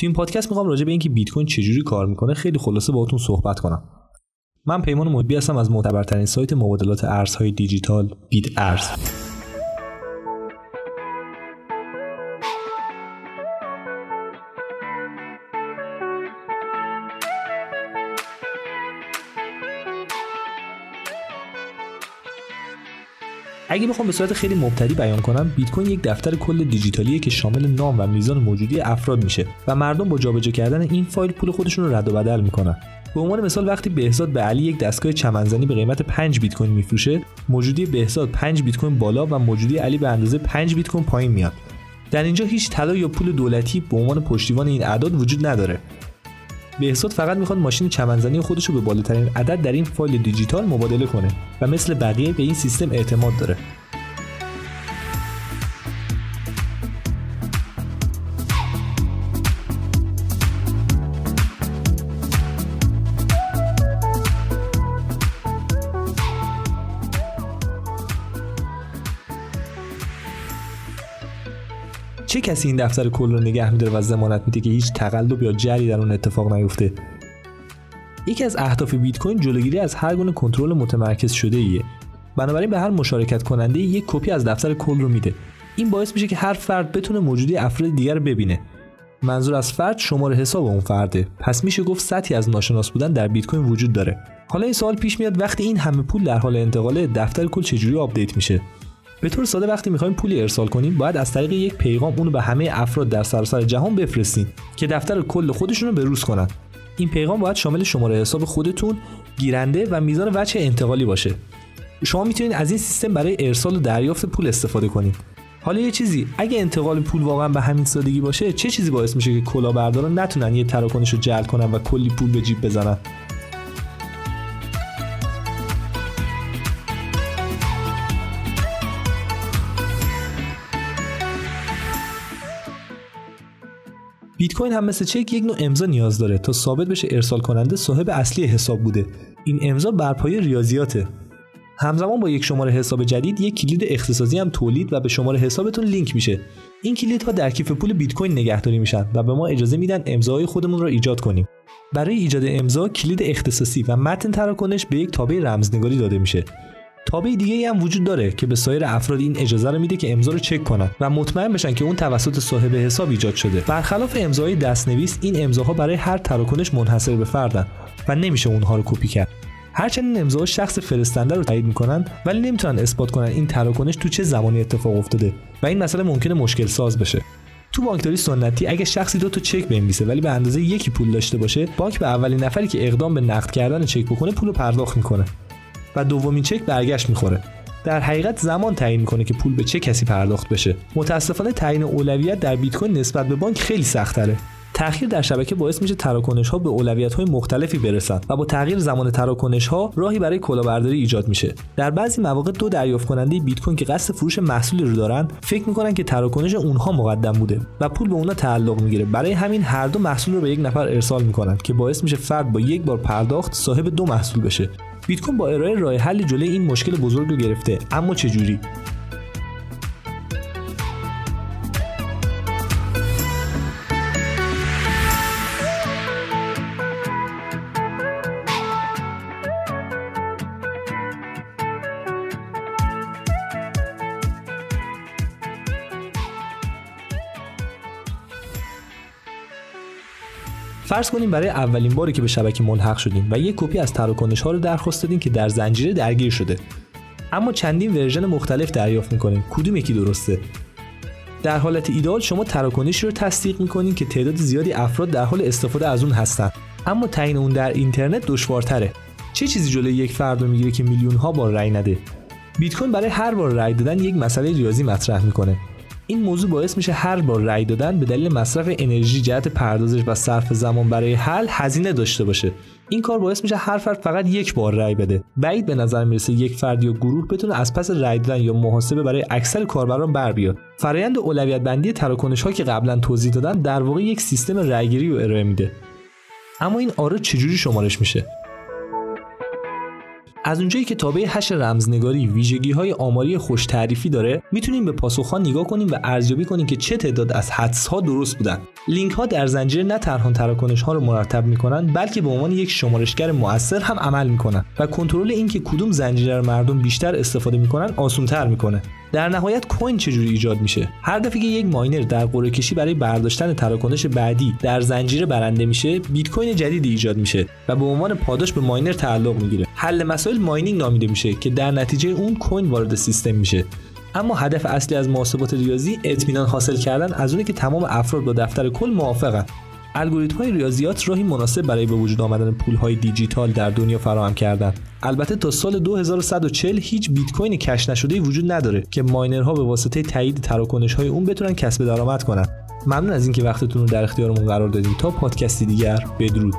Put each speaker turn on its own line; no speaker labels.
تو این پادکست می‌خوام راجع به اینکه بیت کوین چجوری کار می‌کنه خیلی خلاصه باهاتون صحبت کنم. من پیمان محبی هستم از معتبرترین سایت مبادلات ارزهای دیجیتال بیت ارز. اگه بخوام به صورت خیلی مبتدی بیان کنم بیت کوین یک دفتر کل دیجیتالیه که شامل نام و میزان موجودی افراد میشه و مردم با جابجا کردن این فایل پول خودشون رو رد و بدل می‌کنن. به عنوان مثال وقتی بهزاد به علی یک دستگاه چمنزنی به قیمت 5 بیت کوین میفروشه موجودی بهزاد 5 بیت کوین بالا و موجودی علی به اندازه 5 بیت کوین پایین میاد. در اینجا هیچ طلا یا پول دولتی به عنوان پشتیبان این اعداد وجود نداره. بهزاد فقط می‌خواد ماشین چمنزنی خودش رو به بالاترین عدد در این فایل دیجیتال مبادله کنه و مثل بقیه به این سیستم اعتماد داره. چه کسی این دفتر کل رو نگه میداره و ضمانت میده که هیچ تقلب یا جرمی در اون اتفاق نیفته؟ یکی از اهداف بیت کوین جلوگیری از هر گونه کنترل متمرکز شده ایه بنابراین به هر مشارکت کننده یک کپی از دفتر کل رو میده. این باعث میشه که هر فرد بتونه موجودی افراد دیگر ببینه. منظور از فرد شماره حساب اون فرده. پس میشه گفت سطحی از ناشناس بودن در بیت کوین وجود داره. حالا این سوال پیش میاد وقتی این همه پول در حال انتقاله دفتر کل چجوری update میشه؟ به طور ساده وقتی می‌خوایم پولی ارسال کنیم باید از طریق یک پیغام اونو به همه افراد در سراسر جهان بفرستین که دفتر کل خودشون رو بروز کنن. این پیغام باید شامل شماره حساب خودتون گیرنده و میزان وجه انتقالی باشه. شما می‌تونید از این سیستم برای ارسال و دریافت پول استفاده کنید. حالا یه چیزی اگه انتقال پول واقعا به همین سادگی باشه چه چیزی باعث میشه که کلاهبردارا نتونن یه تراکنش رو جلب کنن و کلی پول به جیب بزنن؟ بیت کوین هم مثل چک یک نوع امضا نیاز داره تا ثابت بشه ارسال کننده صاحب اصلی حساب بوده. این امضا بر پایه ریاضیاته. همزمان با یک شماره حساب جدید یک کلید اختصاصی هم تولید و به شماره حسابتون لینک میشه. این کلیدها در کیف پول بیت کوین نگهداری میشن و به ما اجازه میدن امضاهای خودمون را ایجاد کنیم. برای ایجاد امضا کلید اختصاصی و متن تراکنش به یک تابع رمزنگاری داده میشه. تابع دیگه ای هم وجود داره که به سایر افراد این اجازه رو میده که امضا رو چک کنن و مطمئن بشن که اون توسط صاحب حساب ایجاد شده. برخلاف امضای دستنویس این امضاها برای هر تراکنش منحصر به فردن و نمیشه اونها رو کپی کرد. هرچند این امضاها شخص فرستنده رو تایید می‌کنن ولی نمی‌تونن اثبات کنن این تراکنش تو چه زمانی اتفاق افتاده و این مسئله ممکنه مشکل ساز بشه. تو بانکداری سنتی اگه شخصی دو تا چک بنویسه ولی به اندازه یکی پول داشته باشه بانک به اولین نفری که اقدام به نقد کردن چک بکنه پول رو پرداخت می‌کنه. و دومین چک برگشت می‌خوره. در حقیقت زمان تعیین می‌کنه که پول به چه کسی پرداخت بشه. متاسفانه تعیین اولویت در بیت کوین نسبت به بانک خیلی سختره تأخیر در شبکه باعث میشه تراکنش ها به اولویت های مختلفی برسن و با تغییر زمان تراکنش ها راهی برای کلاهبرداری ایجاد میشه. در بعضی مواقع دو دریافت کننده بیت کوین که قصد فروش محصولی رو دارن فکر می‌کنن که تراکنش اونها مقدم بوده و پول به اونها تعلق می‌گیره. برای همین هر دو محصول رو به یک نفر ارسال می‌کنن که باعث میشه فرد با یک بار پرداخت صاحب دو محصول بشه. بیت کوین با ارائه راه حل جلوی این مشکل بزرگ رو گرفته. اما چجوری؟ فرض کنیم برای اولین باری که به شبکه ملحق شدیم و یک کپی از تراکنش ها رو درخواست دادیم که در زنجیره درگیر شده. اما چندین version مختلف دریافت می‌کنیم. کدوم یکی درسته؟ در حالت ایده‌آل شما تراکنشی رو تصدیق می‌کنید که تعداد زیادی افراد در حال استفاده از اون هستن. اما تعیین اون در اینترنت دشوارتره. چه چیزی جلوی یک فرد رو می‌گیره که میلیون ها بار رأی نده؟ بیت کوین برای هر بار رأی دادن یک مسئله ریاضی مطرح می‌کنه. این موضوع باعث میشه هر بار رأی دادن به دلیل مصرف انرژی جهت پردازش و صرف زمان برای حل هزینه داشته باشه. این کار باعث میشه هر فرد فقط یک بار رأی بده. بعید به نظر می‌رسه یک فرد یا گروه بتونه از پس رأی دادن یا محاسبه برای اکثر کاربران بر بیاد. فرایند اولویت بندی تراکنش ها که قبلا توضیح دادن در واقع یک سیستم رأیگیری رو ارائه میده. اما این آره چجوری شمارش میشه؟ از اونجایی که تابع هش رمزنگاری ویژگی های آماری خوش تعریفی داره می‌تونیم به پاسخها نگاه کنیم و ارزیابی کنیم که چه تعداد از حدس ها درست بودن. لینک ها در زنجیره نه تنها تراکنش ها رو مرتب می‌کنن بلکه به عنوان یک شمارشگر مؤثر هم عمل می‌کنن و کنترل اینکه کدوم زنجیره مردم بیشتر استفاده می‌کنن آسونتر می‌کنه. در نهایت کوین چجوری ایجاد میشه؟ هر دفعه که یک ماینر در قرعه کشی برای برداشتن تراکنش بعدی در زنجیره برنده میشه بیت کوین جدیدی ایجاد میشه و به عنوان پاداش به ماینر تعلق می‌گیره. حل مسائل ماینینگ نامیده میشه که در نتیجه اون کوین وارد سیستم میشه. اما هدف اصلی از محاسبات ریاضی اطمینان حاصل کردن از اونه که تمام افراد با دفتر کل موافقن. الگوریتم های ریاضیات راهی مناسب برای به وجود آمدن پول های دیجیتال در دنیا فراهم کردن البته تا سال 2140 هیچ بیت کوین کش نشده وجود نداره که ماینرها به واسطه تایید تراکنش های اون بتونن کسب درآمد کنن. ممنون از اینکه وقتتون رو در اختیارمون قرار دادیم. تا پادکستی دیگر بدرود.